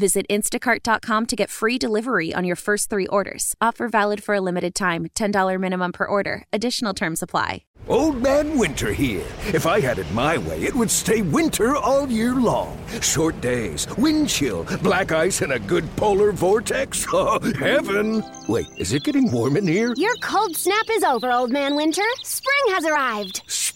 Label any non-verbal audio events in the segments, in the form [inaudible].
Visit instacart.com to get free delivery on your first three orders. Offer valid for a limited time $10 minimum per order. Additional terms apply. Old Man Winter here. If I had it my way, it would stay winter all year long. Short days, wind chill, black ice, and a good polar vortex. [laughs] Oh, heaven! Wait, is it getting warm in here? Your cold snap is over, Old Man Winter. Spring has arrived.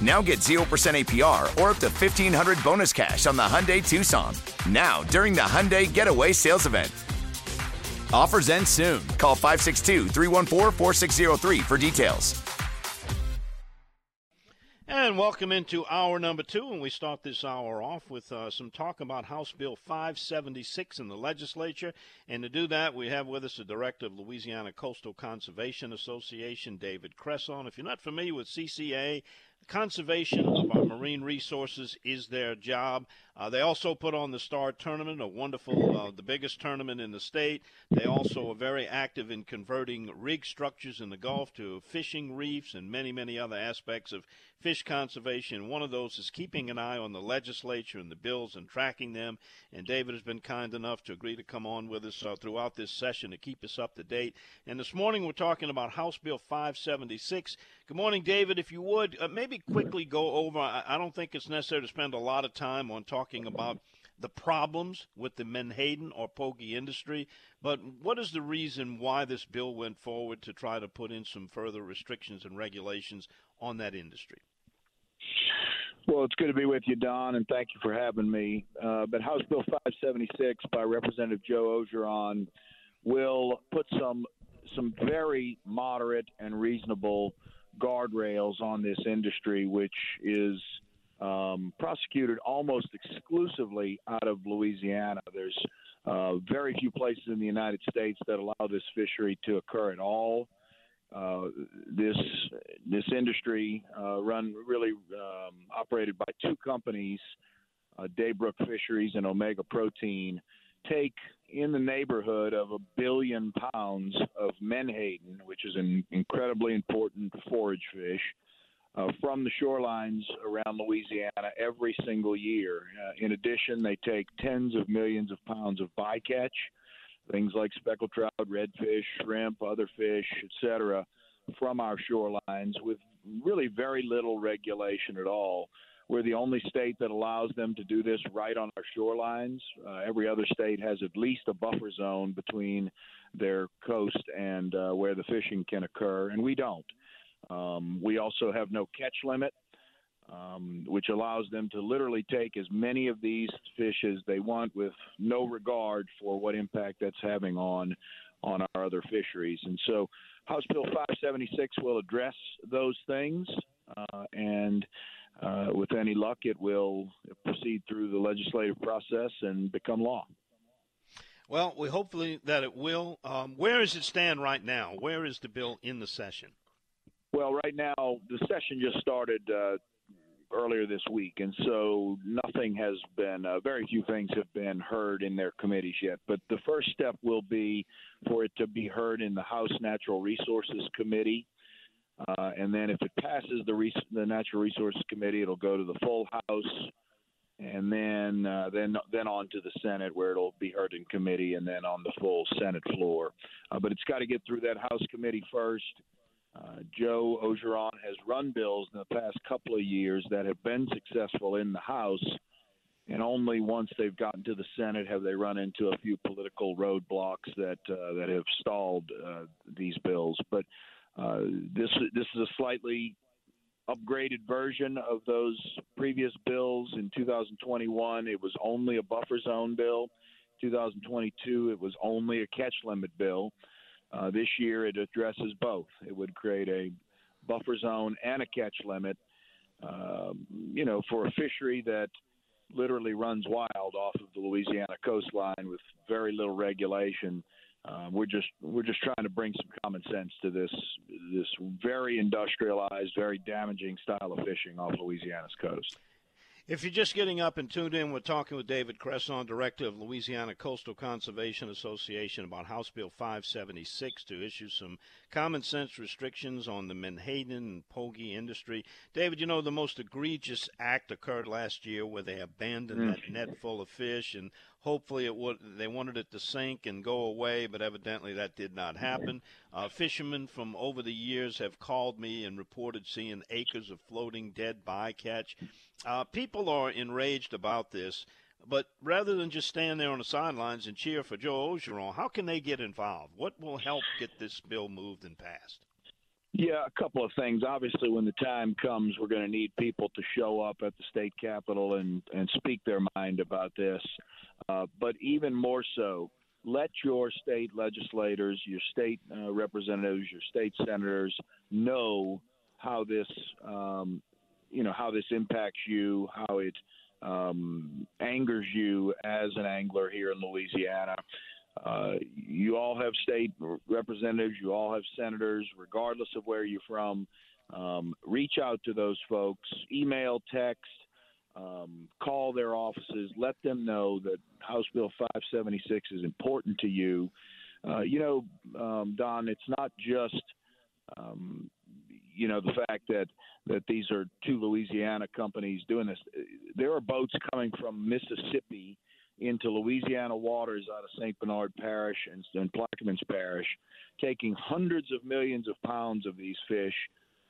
Now get 0% APR or up to 1500 bonus cash on the Hyundai Tucson. Now, during the Hyundai Getaway Sales Event. Offers end soon. Call 562 314 4603 for details. And welcome into hour number two, and we start this hour off with uh, some talk about House Bill 576 in the legislature. And to do that, we have with us the director of Louisiana Coastal Conservation Association, David Cresson. If you're not familiar with CCA, conservation of our marine resources is their job. Uh, they also put on the Star Tournament, a wonderful, uh, the biggest tournament in the state. They also are very active in converting rig structures in the Gulf to fishing reefs and many, many other aspects of fish conservation. One of those is keeping an eye on the legislature and the bills and tracking them. And David has been kind enough to agree to come on with us uh, throughout this session to keep us up to date. And this morning we're talking about House Bill 576. Good morning, David. If you would, uh, maybe quickly go over. I, I don't think it's necessary to spend a lot of time on talking talking about the problems with the menhaden or pogie industry, but what is the reason why this bill went forward to try to put in some further restrictions and regulations on that industry? Well, it's good to be with you, Don, and thank you for having me. Uh, but House Bill 576 by Representative Joe Orgeron will put some some very moderate and reasonable guardrails on this industry, which is um, prosecuted almost exclusively out of Louisiana. There's uh, very few places in the United States that allow this fishery to occur at all. Uh, this this industry uh, run really um, operated by two companies, uh, Daybrook Fisheries and Omega Protein, take in the neighborhood of a billion pounds of menhaden, which is an incredibly important forage fish, uh, from the shorelines around Louisiana every single year. Uh, in addition, they take tens of millions of pounds of bycatch, things like speckled trout, redfish, shrimp, other fish, etc., from our shorelines with really very little regulation at all. We're the only state that allows them to do this right on our shorelines. Uh, every other state has at least a buffer zone between their coast and uh, where the fishing can occur, and we don't. Um, we also have no catch limit, um, which allows them to literally take as many of these fish as they want with no regard for what impact that's having on on our other fisheries. And so House Bill 576 will address those things, uh, and uh, with any luck, it will proceed through the legislative process and become law. Well, we hopefully that it will. Um, where does it stand right now? Where is the bill in the session? Well, right now the session just started uh, earlier this week, and so nothing has been. Uh, very few things have been heard in their committees yet. But the first step will be for it to be heard in the House Natural Resources Committee. Uh, and then, if it passes the, the Natural Resources Committee, it'll go to the full House, and then uh, then then on to the Senate, where it'll be heard in committee, and then on the full Senate floor. Uh, but it's got to get through that House committee first, uh, Joe Orgeron has run bills in the past couple of years that have been successful in the House, and only once they've gotten to the Senate have they run into a few political roadblocks that uh, that have stalled uh, these bills. But uh, this this is a slightly upgraded version of those previous bills. In 2021, it was only a buffer zone bill. 2022, it was only a catch limit bill. Uh, this year, it addresses both. It would create a buffer zone and a catch limit. Um, you know, for a fishery that literally runs wild off of the Louisiana coastline with very little regulation. Uh, we're just we're just trying to bring some common sense to this this very industrialized, very damaging style of fishing off Louisiana's coast. If you're just getting up and tuned in, we're talking with David Cresson, Director of Louisiana Coastal Conservation Association, about House Bill 576 to issue some common sense restrictions on the Menhaden and Pogie industry. David, you know, the most egregious act occurred last year where they abandoned mm. that net full of fish and Hopefully, it would. They wanted it to sink and go away, but evidently that did not happen. Uh, fishermen from over the years have called me and reported seeing acres of floating dead bycatch. Uh, people are enraged about this, but rather than just stand there on the sidelines and cheer for Joe Orgeron, how can they get involved? What will help get this bill moved and passed? Yeah, a couple of things. Obviously, when the time comes, we're going to need people to show up at the state capitol and and speak their mind about this. Uh, but even more so, let your state legislators, your state uh, representatives, your state senators know how this, um, you know, how this impacts you, how it um, angers you as an angler here in Louisiana. Uh, you all have state representatives, you all have senators, regardless of where you're from. Um, reach out to those folks, email, text, um, call their offices, let them know that House Bill 576 is important to you. Uh, you know, um, Don, it's not just um, you know the fact that that these are two Louisiana companies doing this. There are boats coming from Mississippi into Louisiana waters out of St. Bernard Parish and, and Plaquemines Parish, taking hundreds of millions of pounds of these fish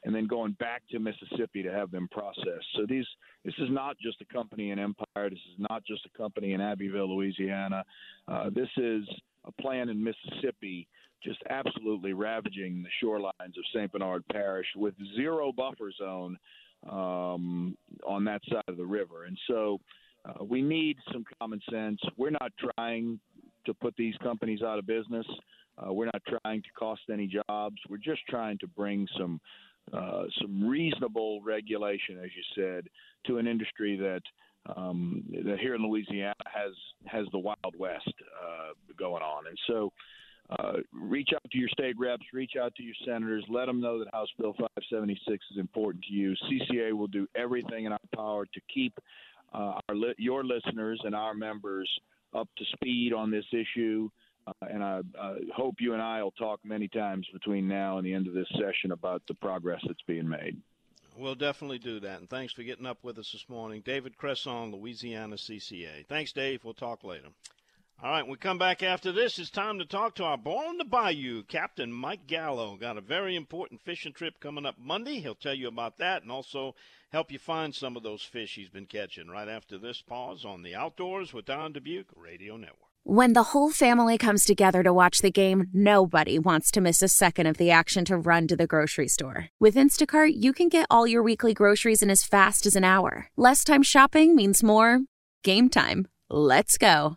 and then going back to Mississippi to have them processed. So these this is not just a company in Empire. This is not just a company in Abbeville, Louisiana. Uh, this is a plant in Mississippi just absolutely ravaging the shorelines of St. Bernard Parish with zero buffer zone um, on that side of the river. And so uh, we need some common sense. We're not trying to put these companies out of business. Uh, we're not trying to cost any jobs. We're just trying to bring some uh, some reasonable regulation, as you said, to an industry that um, that here in Louisiana has has the Wild West uh, going on, and so. Uh, reach out to your state reps, reach out to your senators, let them know that House Bill 576 is important to you. CCA will do everything in our power to keep uh, our li- your listeners and our members up to speed on this issue. Uh, and I hope you and I will talk many times between now and the end of this session about the progress that's being made. We'll definitely do that. And thanks for getting up with us this morning. David Cresson, Louisiana CCA. Thanks, Dave. We'll talk later. All right, we come back after this, it's time to talk to our boy on the bayou, Captain Mike Gallo. Got a very important fishing trip coming up Monday. He'll tell you about that and also help you find some of those fish he's been catching right after this pause on the Outdoors with Don Dubuc Radio Network. When the whole family comes together to watch the game, nobody wants to miss a second of the action to run to the grocery store. With Instacart, you can get all your weekly groceries in as fast as an hour. Less time shopping means more game time. Let's go.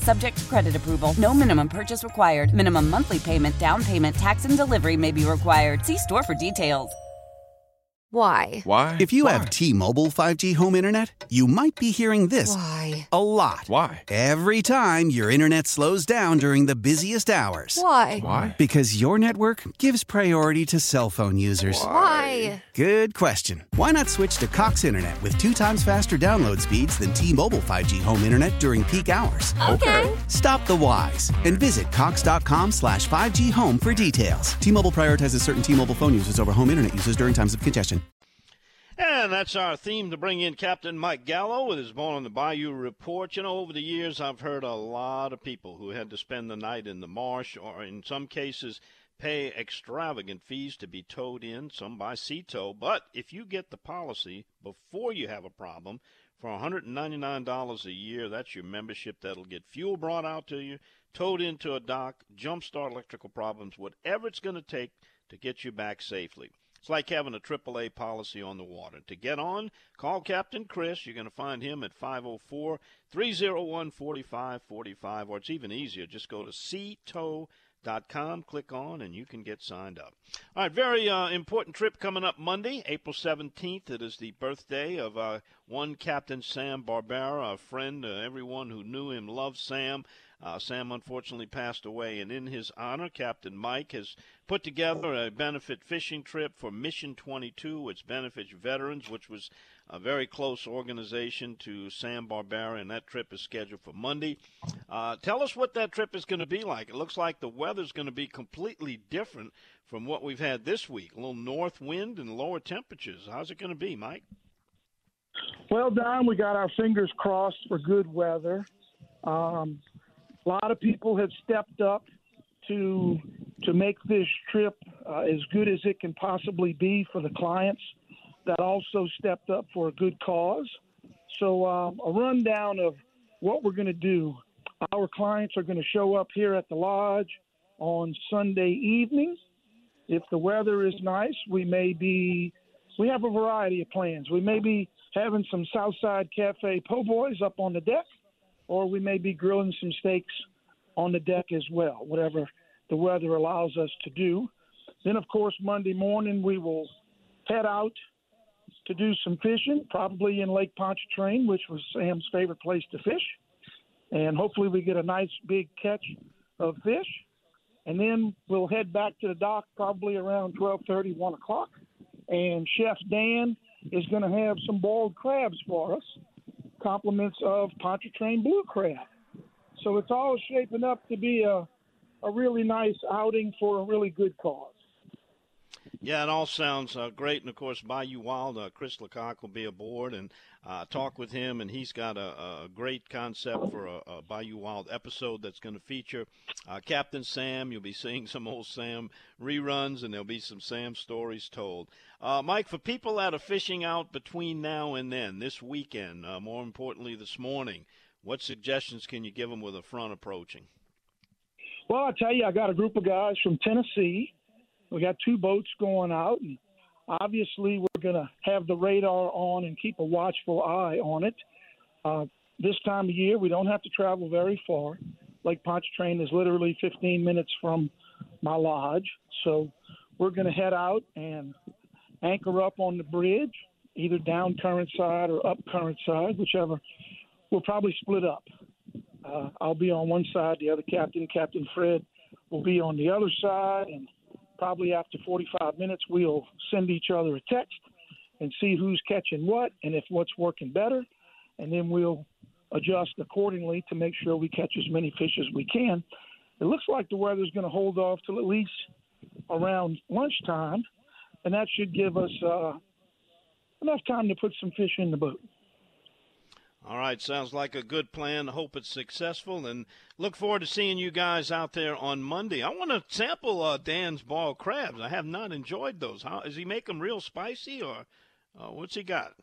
Subject to credit approval. No minimum purchase required. Minimum monthly payment, down payment, tax, and delivery may be required. See store for details. Why? Why? If you Why? have T Mobile 5G home internet, you might be hearing this Why? a lot. Why? Every time your internet slows down during the busiest hours. Why? Why? Because your network gives priority to cell phone users. Why? Good question. Why not switch to Cox Internet with two times faster download speeds than T Mobile 5G home internet during peak hours? Okay. Stop the whys and visit Cox.com slash 5G home for details. T Mobile prioritizes certain T Mobile phone users over home internet users during times of congestion. And that's our theme to bring in Captain Mike Gallo with his Born on the Bayou report. You know, over the years, I've heard a lot of people who had to spend the night in the marsh or, in some cases, pay extravagant fees to be towed in, some by sea tow. But if you get the policy before you have a problem, for $199 a year, that's your membership that'll get fuel brought out to you, towed into a dock, jumpstart electrical problems, whatever it's going to take to get you back safely. It's like having a AAA policy on the water. To get on, call Captain Chris. You're going to find him at 504 301 4545, or it's even easier. Just go to seatow.com com. Click on and you can get signed up. All right, very uh, important trip coming up Monday, April 17th. It is the birthday of uh, one Captain Sam Barbera, a friend. Uh, everyone who knew him loved Sam. Uh, Sam unfortunately passed away, and in his honor, Captain Mike has put together a benefit fishing trip for Mission 22, which benefits veterans, which was a very close organization to Sam Barbera, and that trip is scheduled for Monday. Uh, tell us what that trip is going to be like. It looks like the weather's going to be completely different from what we've had this week. A little north wind and lower temperatures. How's it going to be, Mike? Well, Don, we got our fingers crossed for good weather. Um, a lot of people have stepped up to to make this trip uh, as good as it can possibly be for the clients that also stepped up for a good cause. So, um, a rundown of what we're going to do. Our clients are going to show up here at the lodge on Sunday evening. If the weather is nice, we may be, we have a variety of plans. We may be having some Southside Cafe po' boys up on the deck, or we may be grilling some steaks on the deck as well, whatever the weather allows us to do. Then, of course, Monday morning we will head out to do some fishing, probably in Lake Pontchartrain, which was Sam's favorite place to fish. And hopefully we get a nice big catch of fish. And then we'll head back to the dock probably around 12:30, 1 o'clock. And Chef Dan is going to have some boiled crabs for us, compliments of Pontchartrain blue crab. So it's all shaping up to be a, a really nice outing for a really good cause. Yeah, it all sounds uh, great, and of course, Bayou Wild, uh, Chris Lecoq will be aboard and uh, talk with him, and he's got a, a great concept for a, a, Bayou Wild episode that's going to feature uh, Captain Sam. You'll be seeing some old Sam reruns, and there'll be some Sam stories told. Uh, Mike, for people that are fishing out between now and then, this weekend, uh, more importantly, this morning, what suggestions can you give them with a front approaching? Well, I tell you, I got a group of guys from Tennessee we got two boats going out, and obviously we're going to have the radar on and keep a watchful eye on it. Uh, this time of year, we don't have to travel very far. Lake Pontchartrain is literally 15 minutes from my lodge, so we're going to head out and anchor up on the bridge, either down current side or up current side, whichever. We'll probably split up. Uh, I'll be on one side, the other captain, Captain Fred, will be on the other side, and probably after 45 minutes, we'll send each other a text and see who's catching what and if what's working better. And then we'll adjust accordingly to make sure we catch as many fish as we can. It looks like the weather's going to hold off till at least around lunchtime, and that should give us uh, enough time to put some fish in the boat. All right, sounds like a good plan. Hope it's successful, and look forward to seeing you guys out there on Monday. I want to sample uh, Dan's ball crabs. I have not enjoyed those. How does he make them real spicy, or uh, what's he got?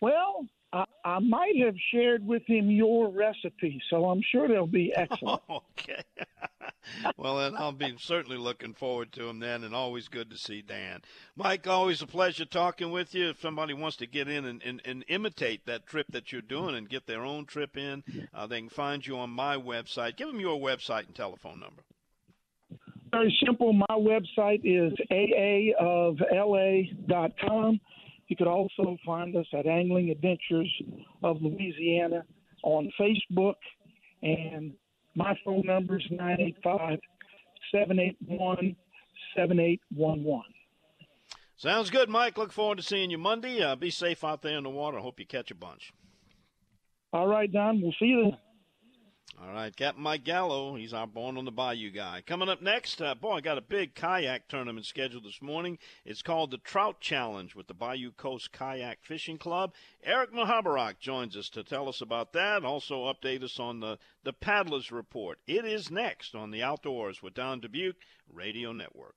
Well, I, I, might have shared with him your recipe, so I'm sure they'll be [laughs] excellent. okay. [laughs] well, then I'll be certainly looking forward to him then, and always good to see Dan. Mike, always a pleasure talking with you. If somebody wants to get in and, and, and imitate that trip that you're doing and get their own trip in, uh, they can find you on my website. Give them your website and telephone number. Very simple. My website is aaofla.com. You could also find us at Angling Adventures of Louisiana on Facebook and my phone number is 985 781 7811. Sounds good, Mike. Look forward to seeing you Monday. Uh, be safe out there in the water. Hope you catch a bunch. All right, Don. We'll see you then. All right, Captain Mike Gallo, he's our born on the bayou guy. Coming up next, uh, boy, I got a big kayak tournament scheduled this morning. It's called the Trout Challenge with the Bayou Coast Kayak Fishing Club. Eric Mahabarak joins us to tell us about that. Also, update us on the the Paddlers Report. It is next on the Outdoors with Don Dubuc Radio Network.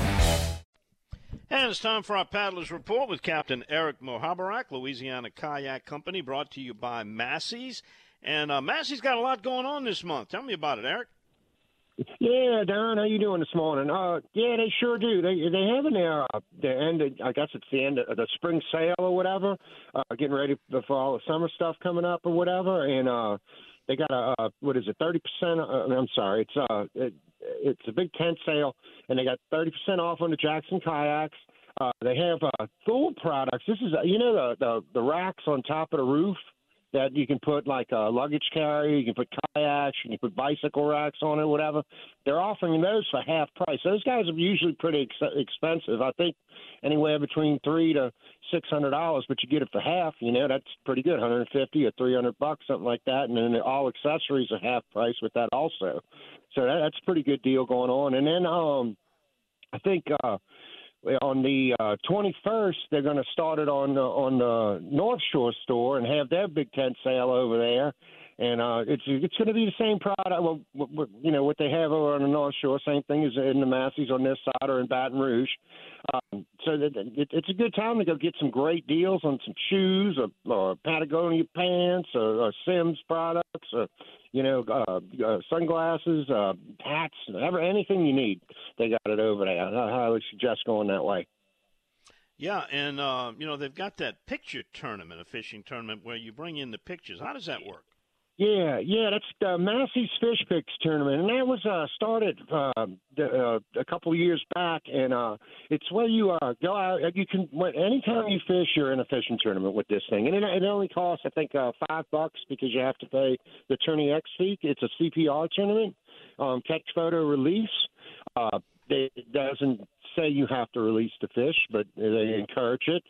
And it's time for our Paddlers Report with Captain Eric Mohabarak, Louisiana Kayak Company, brought to you by Massey's. And uh, Massey's got a lot going on this month. Tell me about it, Eric. Yeah, Don, how you doing this morning? Uh, yeah, they sure do. They they having their uh, the end. Of, I guess it's the end of the spring sale or whatever. Uh, getting ready for all the summer stuff coming up or whatever, and uh, they got a uh, what is it, thirty percent? Uh, I'm sorry, it's uh, it's a big tent sale, and they got thirty percent off on the Jackson kayaks. Uh, they have uh, Thule products. This is you know the, the the racks on top of the roof that you can put like a luggage carrier, you can put kayaks, you can put bicycle racks on it, whatever. They're offering those for half price. Those guys are usually pretty ex- expensive. I think anywhere between three to six hundred dollars, but you get it for half. You know that's pretty good, hundred fifty or three hundred bucks, something like that. And then all accessories are half price with that also. So that, that's a pretty good deal going on. And then um, I think. uh on the uh, 21st, they're going to start it on the, on the North Shore store and have their big tent sale over there. And uh, it's it's going to be the same product. Well, w- w- you know what they have over on the North Shore, same thing as in the Massey's on this side or in Baton Rouge. Um, so that, it, it's a good time to go get some great deals on some shoes or, or Patagonia pants or, or Simms products or you know, uh, uh, sunglasses, uh, hats, ever anything you need, they got it over there. I highly suggest going that way. Yeah, and uh, you know they've got that picture tournament, a fishing tournament where you bring in the pictures. How does that work? Yeah, yeah, that's the Massey's Fish Picks tournament, and that was uh, started uh, the, uh, a couple years back. And uh, it's where you uh, go out. You can anytime you fish, you're in a fishing tournament with this thing, and it, it only costs I think uh, five bucks because you have to pay the Tourney X fee. It's a CPR tournament, um, catch, photo, release. Uh, it doesn't say you have to release the fish, but they encourage it.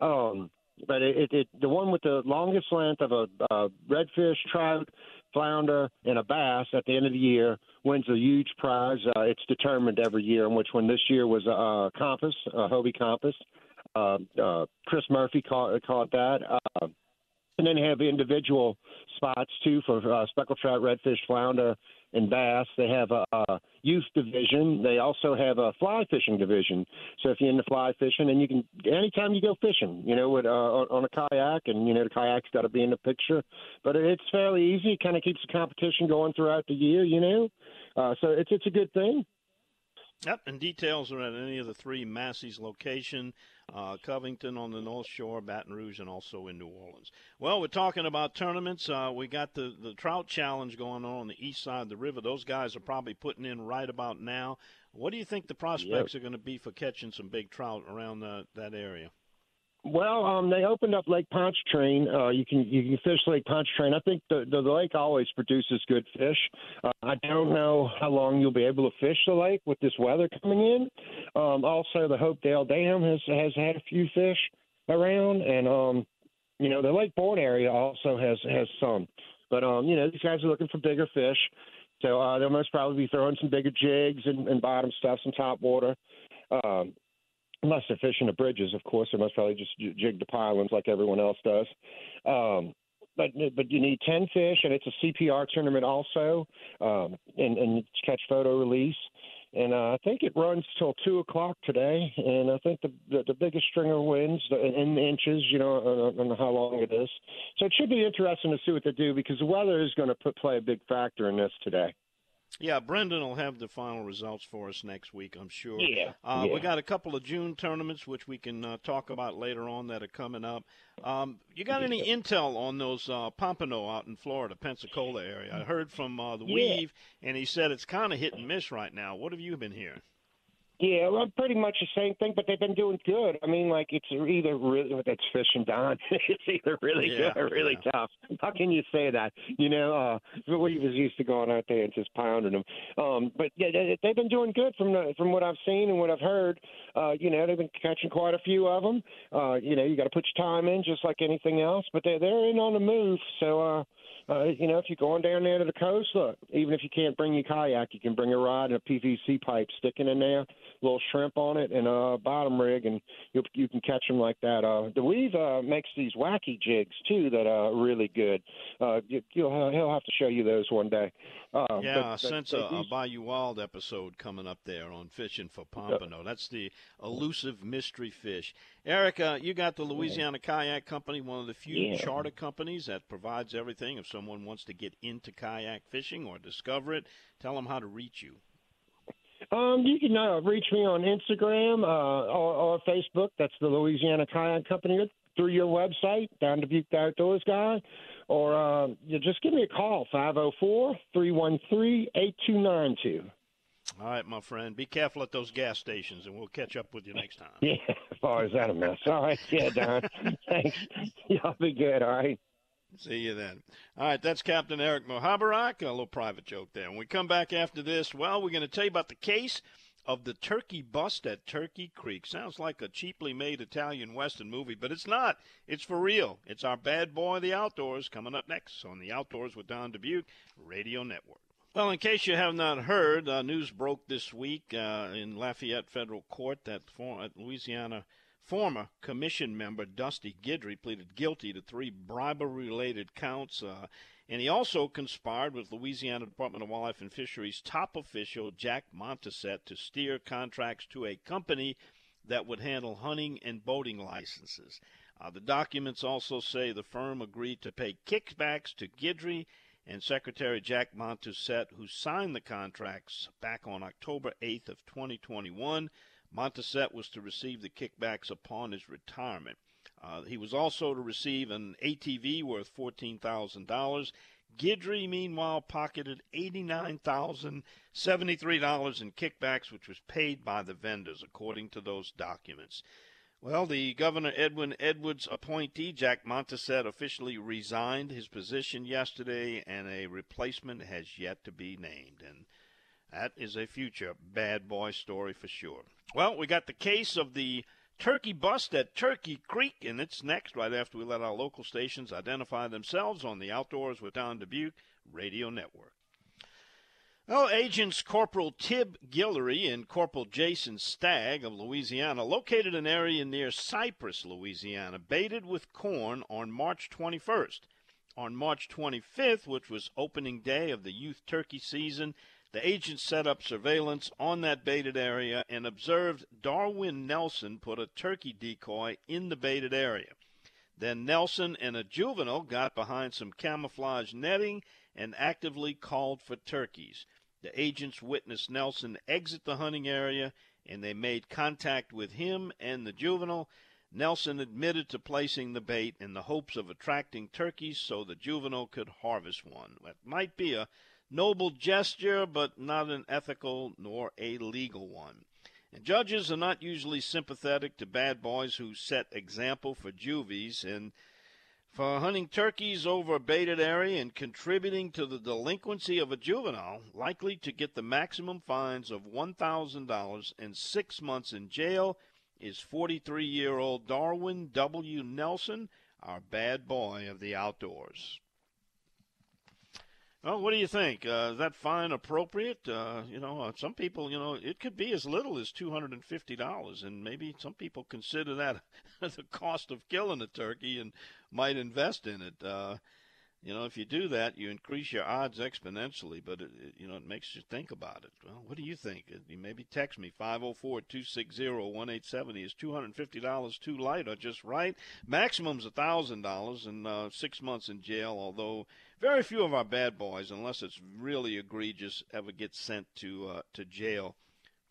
Um, but it, it, it the one with the longest length of a uh, redfish, trout, flounder, and a bass at the end of the year wins a huge prize. Uh, it's determined every year, in which one this year was a uh, compass, a Hobie compass. Uh, uh, Chris Murphy caught, caught that. Uh, and then have individual spots too for uh, speckled trout, redfish, flounder, and bass. They have a, a youth division. They also have a fly fishing division. So if you're into fly fishing, and you can anytime you go fishing, you know, with uh, on a kayak, and you know the kayak's got to be in the picture. But it's fairly easy. It kind of keeps the competition going throughout the year, you know. Uh, so it's it's a good thing. Yep, and details are at any of the three Massey's location, uh, Covington on the North Shore, Baton Rouge, and also in New Orleans. Well, we're talking about tournaments. Uh, we got the, the Trout Challenge going on on the east side of the river. Those guys are probably putting in right about now. What do you think the prospects yep. are going to be for catching some big trout around the, that area? Well, um, they opened up Lake Pontchartrain. Uh, you can you can fish Lake Pontchartrain. I think the, the the lake always produces good fish. Uh, I don't know how long you'll be able to fish the lake with this weather coming in. Um, also, the Hopedale Dam has has had a few fish around, and um, you know the Lake Borgne area also has has some. But um, you know these guys are looking for bigger fish, so uh, they'll most probably be throwing some bigger jigs and, and bottom stuff, some top water. Um, they're fishing the bridges, of course, they must probably just jig the pilings like everyone else does. Um, but but you need ten fish, and it's a CPR tournament also, um, and and catch photo release. And uh, I think it runs till two o'clock today, and I think the the, the biggest stringer wins in inches, you know, on, on how long it is. So it should be interesting to see what they do because the weather is going to play a big factor in this today. Yeah, Brendan will have the final results for us next week, I'm sure. Yeah, uh, yeah. We got a couple of June tournaments, which we can uh, talk about later on that are coming up. Um, you got any intel on those uh, pompano out in Florida, Pensacola area? I heard from uh, the yeah. Weave, and he said it's kind of hit and miss right now. What have you been hearing? Yeah, well, pretty much the same thing, but they've been doing good. I mean, like it's either really that's fishing Don. [laughs] it's either really yeah, good or really yeah. tough. How can you say that? You know, uh, we was used to going out there and just pounding them. Um, but yeah, they, they've been doing good from the, from what I've seen and what I've heard. Uh, you know, they've been catching quite a few of them. Uh, you know, you got to put your time in, just like anything else. But they're they're in on the move, so. uh uh, you know, if you're going down there to the coast, look, even if you can't bring your kayak, you can bring a rod and a PVC pipe sticking in there, a little shrimp on it, and a bottom rig, and you you can catch them like that. Uh, the Weave uh, makes these wacky jigs too that are really good. Uh, you, you'll he'll have to show you those one day. Uh, yeah, but, I but, sense but a, a Bayou Wild episode coming up there on fishing for pompano. That's the elusive mystery fish. Erica, you got the Louisiana Kayak Company, one of the few Yeah. charter companies that provides everything. If someone wants to get into kayak fishing or discover it, tell them how to reach you. Um, you can uh, reach me on Instagram uh, or, or Facebook. That's the Louisiana Kayak Company. Through your website, Down to Butte Outdoors Guy, or uh, you just give me a call 504-313-8292. All right, my friend. Be careful at those gas stations, and we'll catch up with you next time. [laughs] Yeah, as far as that a mess. All right, yeah, Don. [laughs] Thanks. Y'all be good. All right. See you then. All right, that's Captain Eric Mohabarak. A little private joke there. When we come back after this, well, we're going to tell you about the case of the turkey bust at Turkey Creek. Sounds like a cheaply made Italian Western movie, but it's not. It's for real. It's our bad boy the outdoors coming up next on the Outdoors with Don Dubuc Radio Network. Well, in case you have not heard, uh, news broke this week uh, in Lafayette Federal Court that for, uh, Louisiana former commission member Dusty Guidry pleaded guilty to three bribery-related counts, uh, and he also conspired with Louisiana Department of Wildlife and Fisheries top official Jack Montoucet to steer contracts to a company that would handle hunting and boating licenses. Uh, the documents also say the firm agreed to pay kickbacks to Guidry and Secretary Jack Montoucet, who signed the contracts back on October 8th of 2021. Montoucet was to receive the kickbacks upon his retirement. Uh, he was also to receive an ATV worth $14,000. Guidry, meanwhile, pocketed $89,073 in kickbacks, which was paid by the vendors, according to those documents. Well, the Governor Edwin Edwards appointee, Jack Montoucet, officially resigned his position yesterday, and a replacement has yet to be named. And that is a future bad boy story for sure. Well, we got the case of the turkey bust at Turkey Creek, and it's next right after we let our local stations identify themselves on the Outdoors with Don Dubuc Radio Network. Well, agents Corporal Tib Guillory and Corporal Jason Stagg of Louisiana located an area near Cypress, Louisiana, baited with corn on March 21st. On March 25th, which was opening day of the youth turkey season, the agents set up surveillance on that baited area and observed Darwin Nelson put a turkey decoy in the baited area. Then Nelson and a juvenile got behind some camouflage netting and actively called for turkeys. The agents witnessed Nelson exit the hunting area and they made contact with him and the juvenile. Nelson admitted to placing the bait in the hopes of attracting turkeys so the juvenile could harvest one. That might be a noble gesture, but not an ethical nor a legal one. And judges are not usually sympathetic to bad boys who set example for juvies, and for hunting turkeys over a baited area and contributing to the delinquency of a juvenile, likely to get the maximum fines of $1,000 and six months in jail, is 43 year old Darwin W. Nelson, our bad boy of the outdoors. Well, what do you think? Uh, is that fine appropriate? Uh, you know, uh, some people, you know, it could be as little as two hundred and fifty dollars, and maybe some people consider that [laughs] the cost of killing a turkey and might invest in it. Uh, you know, if you do that, you increase your odds exponentially, but it, it, you know, it makes you think about it. Well, what do you think? Uh, you maybe text me 504-260-1870. Is $250 too light or just right? Maximum's $1,000 and uh, 6 months in jail, although very few of our bad boys, unless it's really egregious, ever get sent to uh, to jail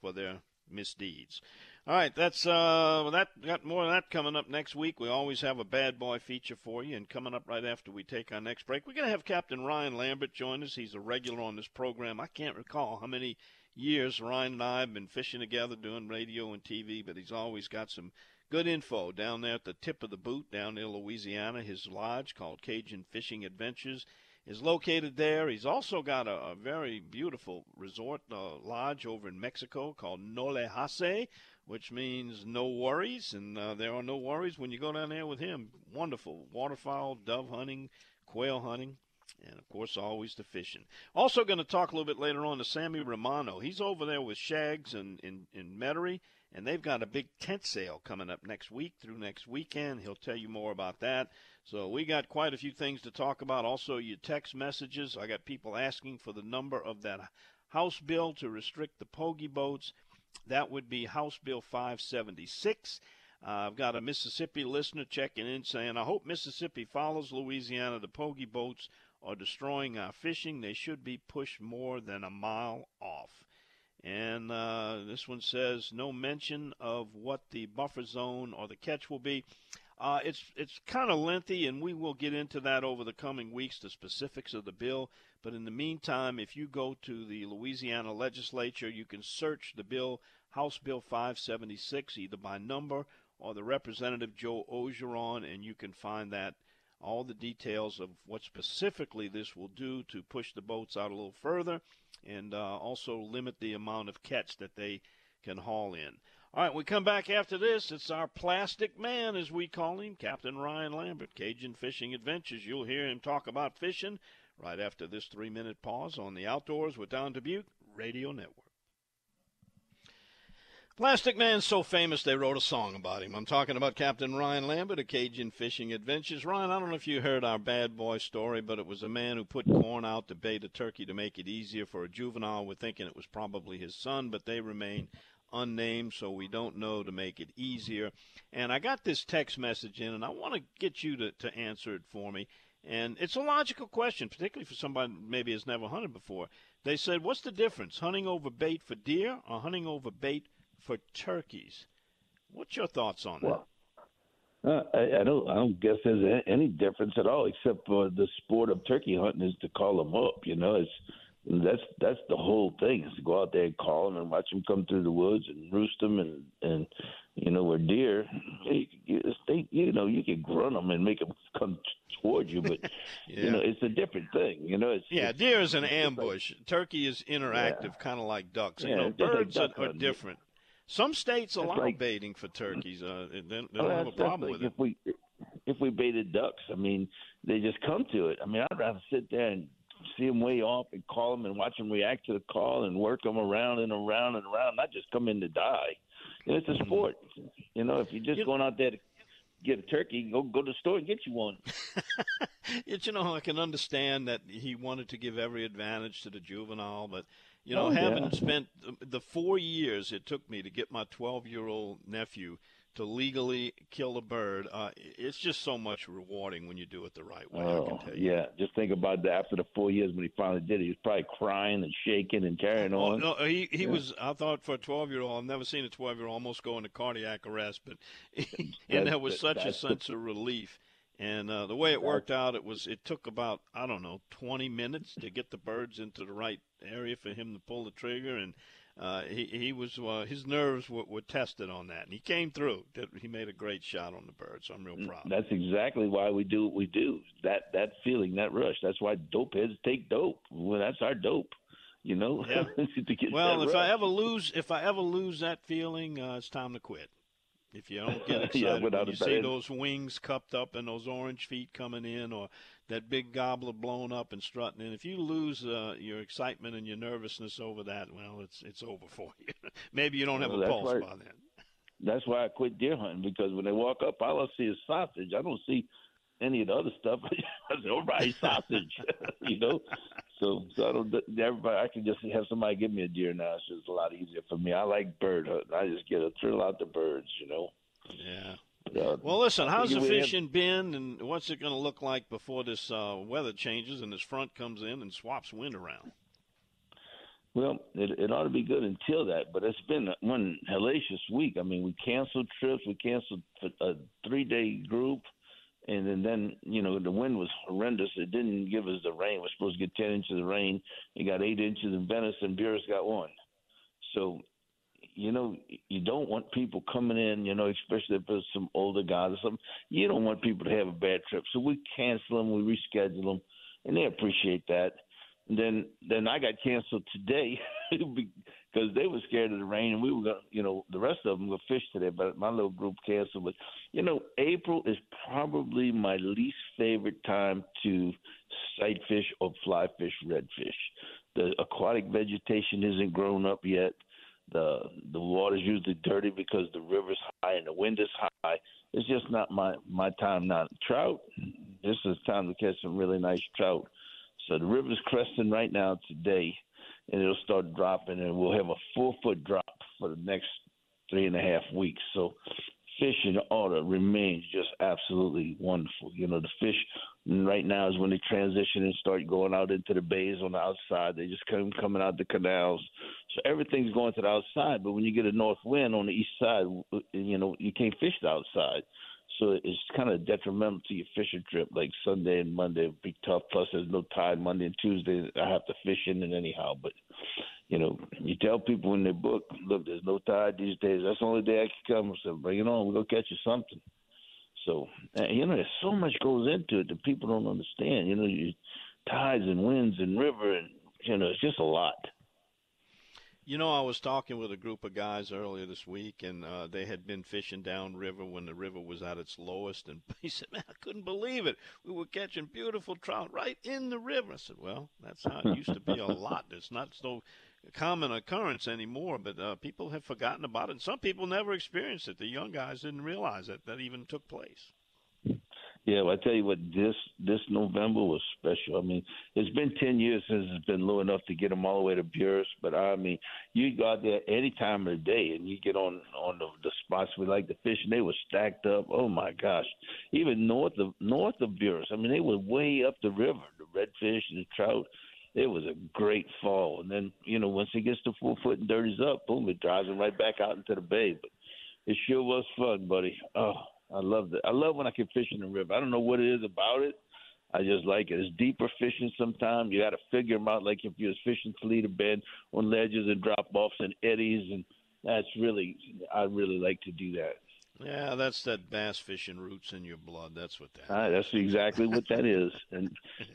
for their misdeeds. All right, that's uh, that got more of that coming up next week. We always have a bad boy feature for you, and coming up right after we take our next break, we're gonna have Captain Ryan Lambert join us. He's a regular on this program. I can't recall how many years Ryan and I have been fishing together, doing radio and TV, but he's always got some good info down there at the tip of the boot down near Louisiana. His lodge called Cajun Fishing Adventures is located there. He's also got a, a very beautiful resort uh, lodge over in Mexico called No Le Hace, which means no worries, and uh, there are no worries when you go down there with him. Wonderful waterfowl, dove hunting, quail hunting, and of course always the fishing. Also going to talk a little bit later on to Sammy Romano. He's over there with Shags and in, in Metairie, and they've got a big tent sale coming up next week through next weekend. He'll tell you more about that. So we got quite a few things to talk about. Also, your text messages. I got people asking for the number of that House bill to restrict the pogie boats. That would be House Bill 576. Uh, I've got a Mississippi listener checking in saying, I hope Mississippi follows Louisiana. The pogie boats are destroying our fishing. They should be pushed more than a mile off. And uh, this one says, no mention of what the buffer zone or the catch will be. Uh, it's it's kind of lengthy, and we will get into that over the coming weeks, the specifics of the bill. But in the meantime, if you go to the Louisiana legislature, you can search the bill, House Bill 576, either by number or the Representative Joe Orgeron, and you can find that all the details of what specifically this will do to push the boats out a little further and uh, also limit the amount of catch that they can haul in. All right, we come back after this. It's our plastic man, as we call him, Captain Ryan Lambert, Cajun Fishing Adventures. You'll hear him talk about fishing right after this three minute pause on the Outdoors with Don Dubuc Radio Network. Plastic Man's so famous they wrote a song about him. I'm talking about Captain Ryan Lambert of Cajun Fishing Adventures. Ryan, I don't know if you heard our bad boy story, but it was a man who put corn out to bait a turkey to make it easier for a juvenile. We're thinking it was probably his son, but they remain unnamed, so we don't know to make it easier. And I got this text message in, and I want to get you to, to answer it for me. And it's a logical question, particularly for somebody maybe has never hunted before. They said, What's the difference, hunting over bait for deer or hunting over bait for turkeys? What's your thoughts on that? Well, uh, I, I don't. I don't guess there's any difference at all, except for the sport of turkey hunting is to call them up. You know, it's that's that's the whole thing is to go out there and call them and watch them come through the woods and roost them and and you know where deer they, they you know you can grunt them and make them come toward you but yeah. [laughs] you know it's a different thing you know it's yeah it's, deer is an ambush like, turkey is interactive yeah. kind of like ducks. Yeah, you know birds like are, are, different. Some states allow like, baiting for turkeys uh, they, they don't have a problem with it. if we if we baited ducks i mean they just come to it. I mean i'd rather sit there and see them way off and call them and watch them react to the call and work them around and around and around, not just come in to die. You know, it's a Mm-hmm. sport. You know, if you're just going out there to get a turkey, go go to the store and get you one. [laughs] You know, I can understand that he wanted to give every advantage to the juvenile, but you know, Oh, having yeah. spent the- the four years it took me to get my 12-year-old nephew to legally kill a bird, uh, it's just so much rewarding when you do it the right way. I can Oh, tell you. yeah. Just think about that. After the four years when he finally did it, he was probably crying and shaking and carrying Oh, on. no, he he Yeah. was. I thought for a twelve year old, I've never seen a twelve year old almost go into cardiac arrest, but [laughs] [laughs] and That's there was such a the- sense of relief. And uh, the way it worked out, it was it took about I don't know twenty minutes to get the birds into the right area for him to pull the trigger, and uh, he he was uh, his nerves were, were tested on that, and he came through. He made a great shot on the bird, so I'm real proud. That's exactly why we do what we do. That that feeling, that rush. That's why dope heads take dope. Well, that's our dope. You know, Yeah. [laughs] Well, if I ever lose, if I ever lose that feeling, uh, it's time to quit. If you don't get [laughs] excited Yeah, when you see those wings cupped up and those orange feet coming in, or that big gobbler blown up and strutting And if you lose uh, your excitement and your nervousness over that, well, it's it's over for you. [laughs] Maybe you don't have Well, a pulse right. by then. That's why I quit deer hunting because when they walk up, all I see is sausage. I don't see any of the other stuff. [laughs] I say, all right, sausage, [laughs] you know. So, so I don't. Everybody, I can just have somebody give me a deer now. It's just a lot easier for me. I like bird hunting. I just get a thrill out the birds, you know. Yeah. Uh, Well, listen, how's the figure we have- fishing been, and what's it going to look like before this uh, weather changes and this front comes in and swaps wind around? Well, it, it ought to be good until that, but it's been one hellacious week. I mean, we canceled trips, we canceled a three day group, and then, then you know the wind was horrendous. It didn't give us the rain. We're supposed to get ten inches of rain. It got eight inches in Venice, and Buras got one. So, you know, you don't want people coming in. You know, especially if it's some older guys or something. You don't want people to have a bad trip. So we cancel them, we reschedule them, and they appreciate that. And then then I got canceled today [laughs] because they were scared of the rain, and we were going. You know, the rest of them were fish today, but my little group canceled. But you know, April is probably my least favorite time to sight fish or fly fish redfish. The aquatic vegetation isn't grown up yet. The the water's usually dirty because the river's high and the wind is high. It's just not my my time now. Trout, this is time to catch some really nice trout. So the river's cresting right now today, and it'll start dropping, and we'll have a four foot drop for the next three and a half weeks. So fishing ought to remain just absolutely wonderful. You know, the fish right now is when they transition and start going out into the bays on the outside. They just come coming out the canals. So everything's going to the outside. But when you get a north wind on the east side, you know, you can't fish the outside. So it's kind of detrimental to your fishing trip. Like Sunday and Monday would be tough. Plus, there's no tide Monday and Tuesday. I have to fish in it anyhow. But you know, you tell people in they book, look, there's no tide these days. That's the only day I can come. So bring it on. We'll go catch you something. So you know, there's so much goes into it that people don't understand. You know, you, tides and winds and river and you know, it's just a lot. You know, I was talking with a group of guys earlier this week, and uh, they had been fishing downriver when the river was at its lowest. And [laughs] he said, "Man, I couldn't believe it. We were catching beautiful trout right in the river." I said, "Well, that's how it used to be a lot. It's not so common occurrence anymore, but uh, people have forgotten about it. And some people never experienced it. The young guys didn't realize that that even took place." Yeah, well, I tell you what, this this November was special. I mean, it's been ten years since it's been low enough to get them all the way to Buras, but I mean, you go out there any time of the day and you get on on the, the spots we like to fish, and they were stacked up. Oh my gosh, even north of north of Buras. I mean, they were way up the river. The redfish and the trout. It was a great fall, and then you know once it gets to four foot and dirties up, boom, it drives them right back out into the bay. But it sure was fun, buddy. Oh. I love it. I love when I can fish in the river. I don't know what it is about it. I just like it. It's deeper fishing sometimes. You got to figure them out, like if you're fishing Toledo Bend on ledges and drop offs and eddies, and that's really, I really like to do that. Yeah, that's that bass fishing roots in your blood. That's what that. Uh, that's exactly what that [laughs] is, and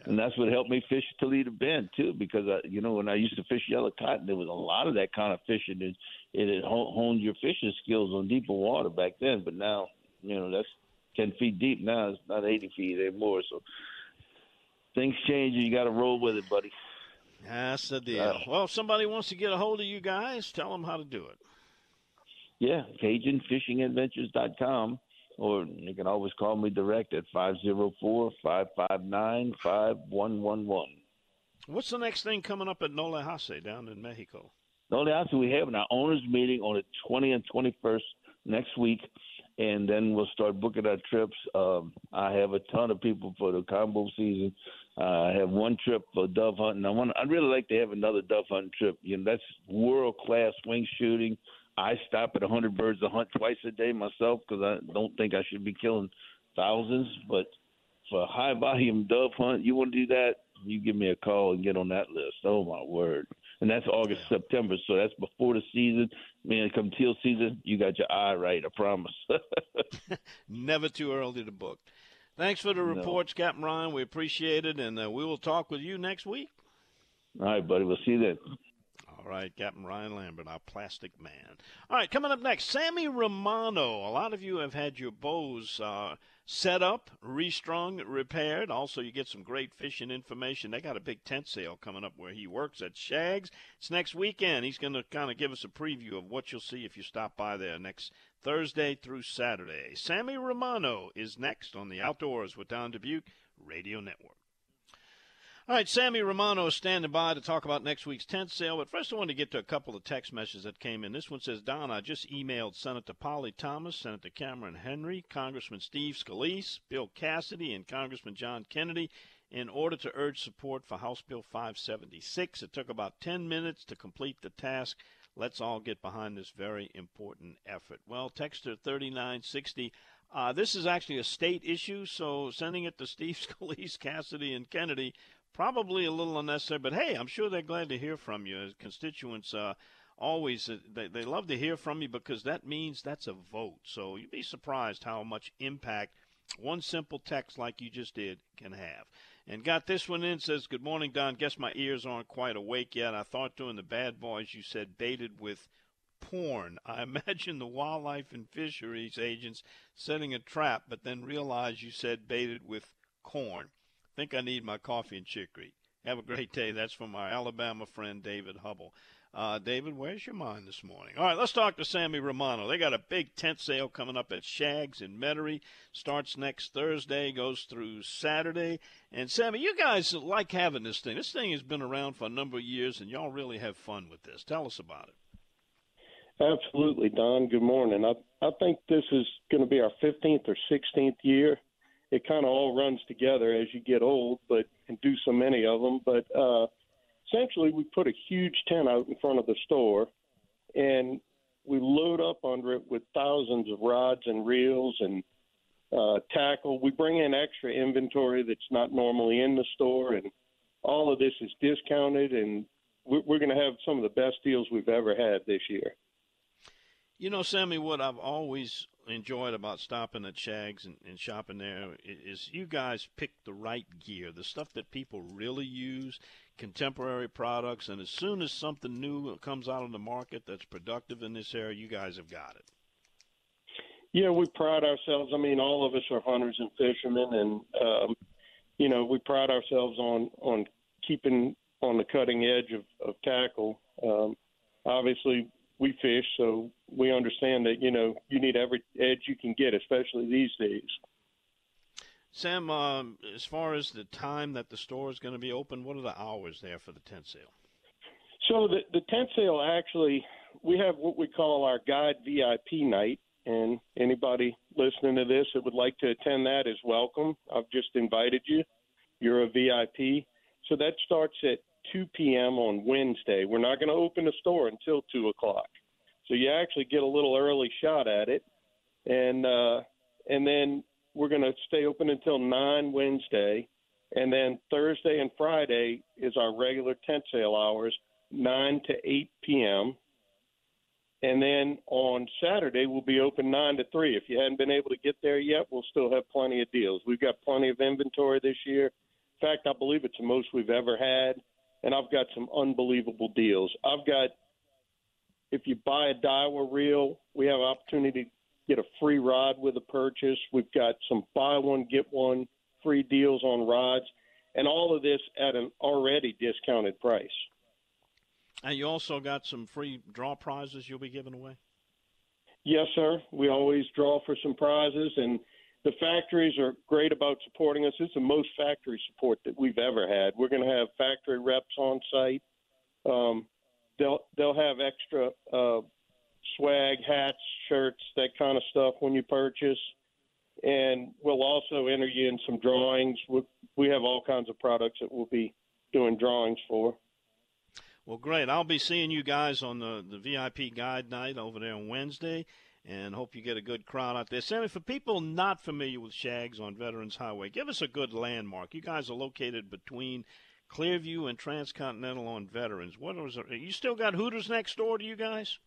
and that's what helped me fish Toledo Bend too. Because I, you know, when I used to fish yellow cotton, there was a lot of that kind of fishing, and it had honed your fishing skills on deeper water back then. But now, you know, that's ten feet deep now. It's not eighty feet anymore. So things change and you got to roll with it, buddy. That's the deal. Uh, well, if somebody wants to get a hold of you guys, tell them how to do it. Yeah, CajunFishingAdventures.com, or you can always call me direct at 504-559-5111. What's the next thing coming up at No Le Hace down in Mexico? No Le Hace, we have our owners meeting on the 20th and 21st next week, and then we'll start booking our trips. Um, I have a ton of people for the combo season. Uh, I have one trip for dove hunting. I want. I'd really like to have another dove hunting trip. You know, that's world class wing shooting. I stop at a 100 birds to hunt twice a day myself because I don't think I should be killing thousands. But for a high volume dove hunt, you want to do that? You give me a call and get on that list. Oh my word! And that's August, September, so that's before the season. Man, come teal season, you got your eye right. I promise. [laughs] Never too early to book. Thanks for the reports, no. Captain Ryan. We appreciate it, and uh, we will talk with you next week. All right, buddy. We'll see you then. Right, Captain Ryan Lambert, our plastic man. All right, coming up next, Sammy Romano. A lot of you have had your bows uh, set up, restrung, repaired. Also, you get some great fishing information. They got a big tent sale coming up where he works at Shags. It's next weekend. He's going to kind of give us a preview of what you'll see if you stop by there next Thursday through Saturday. Sammy Romano is next on the Outdoors with Don Dubuc Radio Network. All right, Sammy Romano is standing by to talk about next week's tent sale. But first, I want to get to a couple of text messages that came in. This one says, Don, I just emailed Senator Polly Thomas, Senator Cameron Henry, Congressman Steve Scalise, Bill Cassidy, and Congressman John Kennedy in order to urge support for House Bill 576. It took about 10 minutes to complete the task. Let's all get behind this very important effort. Well, Texter 3960. Uh, this is actually a state issue, so sending it to Steve [laughs] Scalise, Cassidy, and Kennedy probably a little unnecessary, but hey, I'm sure they're glad to hear from you. As constituents uh, always uh, they, they love to hear from you because that means that's a vote. So you'd be surprised how much impact one simple text like you just did can have. And got this one in says, "Good morning, Don. Guess my ears aren't quite awake yet. I thought during the Bad Boys you said baited with." porn. [laughs] I imagine the wildlife and fisheries agents setting a trap, but then realized you said baited with corn think I need my coffee and chicory. Have a great day. That's from our Alabama friend David Hubble. Uh, David, where's your mind this morning? All right, let's talk to Sammy Romano. They got a big tent sale coming up at Shags in Metairie. Starts next Thursday, goes through Saturday. And Sammy, you guys like having this thing. This thing has been around for a number of years, and y'all really have fun with this. Tell us about it. Absolutely, Don. Good morning. I I think this is going to be our 15th or 16th year it kind of all runs together as you get old, but and do so many of them. But uh, essentially, we put a huge tent out in front of the store, and we load up under it with thousands of rods and reels and uh, tackle. We bring in extra inventory that's not normally in the store, and all of this is discounted, and we're, we're going to have some of the best deals we've ever had this year. You know, Sammy, what I've always enjoyed about stopping at Shags and, and shopping there is you guys pick the right gear, the stuff that people really use, contemporary products, and as soon as something new comes out on the market that's productive in this area, you guys have got it. Yeah, we pride ourselves. I mean, all of us are hunters and fishermen, and um, you know, we pride ourselves on on keeping on the cutting edge of, of tackle. Um, obviously, we fish, so we understand that you know you need every edge you can get, especially these days. Sam, um, as far as the time that the store is going to be open, what are the hours there for the tent sale? So the the tent sale actually, we have what we call our guide VIP night, and anybody listening to this that would like to attend that is welcome. I've just invited you. You're a VIP. So that starts at 2 p.m. on Wednesday. We're not going to open the store until 2 o'clock. So you actually get a little early shot at it. And, uh, and then we're going to stay open until 9 Wednesday. And then Thursday and Friday is our regular tent sale hours, 9 to 8 p.m. And then on Saturday, we'll be open 9 to 3. If you hadn't been able to get there yet, we'll still have plenty of deals. We've got plenty of inventory this year. In fact, I believe it's the most we've ever had and I've got some unbelievable deals. I've got if you buy a Daiwa reel, we have an opportunity to get a free rod with a purchase. We've got some buy one get one free deals on rods, and all of this at an already discounted price. And you also got some free draw prizes you'll be giving away. Yes, sir. We always draw for some prizes, and the factories are great about supporting us. It's the most factory support that we've ever had. We're going to have factory reps on site. Um, they'll they'll have extra uh, swag, hats, shirts, that kind of stuff when you purchase, and we'll also enter you in some drawings. We, we have all kinds of products that we'll be doing drawings for. Well, great. I'll be seeing you guys on the, the VIP guide night over there on Wednesday, and hope you get a good crowd out there. Sammy, for people not familiar with Shags on Veterans Highway, give us a good landmark. You guys are located between Clearview and Transcontinental on Veterans. What was it? You still got Hooters next door to you guys?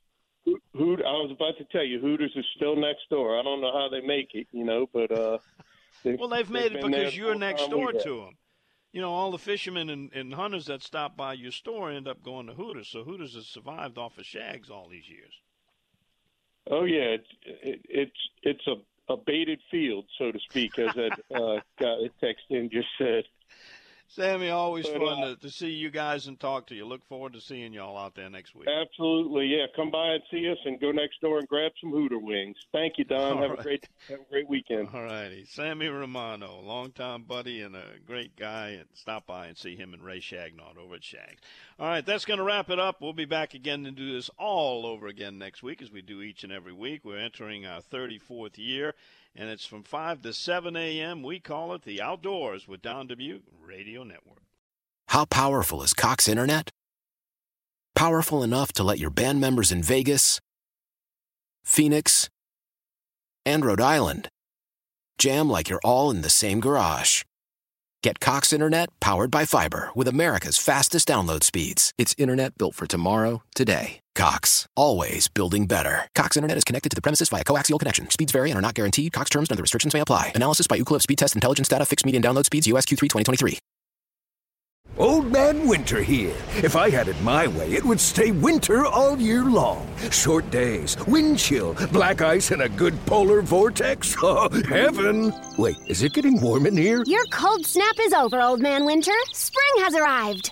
Hoot, I was about to tell you, Hooters is still next door. I don't know how they make it, you know, but uh, [laughs] they've, well, they've made they've it because you're next door to them you know, all the fishermen and, and, hunters that stop by your store end up going to Hooters. So Hooters has survived off of shags all these years. Oh yeah, it's it, it's it's a, a baited field, so to speak, as that uh, guy that texted in just said. Sammy, always but, fun uh, to, to see you guys and talk to you. Look forward to seeing y'all out there next week. Absolutely, yeah. Come by and see us, and go next door and grab some Hooter wings. Thank you, Don. [laughs] All have right. a great have a great weekend. All righty, Sammy Romano, longtime buddy and a great guy, and stop by and see him and Ray Shagnot over at Shags. All right, that's going to wrap it up. We'll be back again to do this all over again next week, as we do each and every week. We're entering our 34th year and it's from 5 to 7 a.m. We call it the Outdoors with Don Dubuc Radio Network. How powerful is Cox Internet? Powerful enough to let your band members in Vegas, Phoenix, and Rhode Island jam like you're all in the same garage. Get Cox Internet powered by fiber with America's fastest download speeds. It's internet built for tomorrow, today. Cox, always building better. Cox Internet is connected to the premises via coaxial connection. Speeds vary and are not guaranteed. Cox terms and other restrictions may apply. Analysis by Ookla Speed Test Intelligence Data. Fixed median download speeds. USQ3 2023. Old Man Winter here. If I had it my way, it would stay winter all year long. Short days, wind chill, black ice, and a good polar vortex. [laughs] Oh, heaven! Wait, is it getting warm in here? Your cold snap is over, Old Man Winter. Spring has arrived.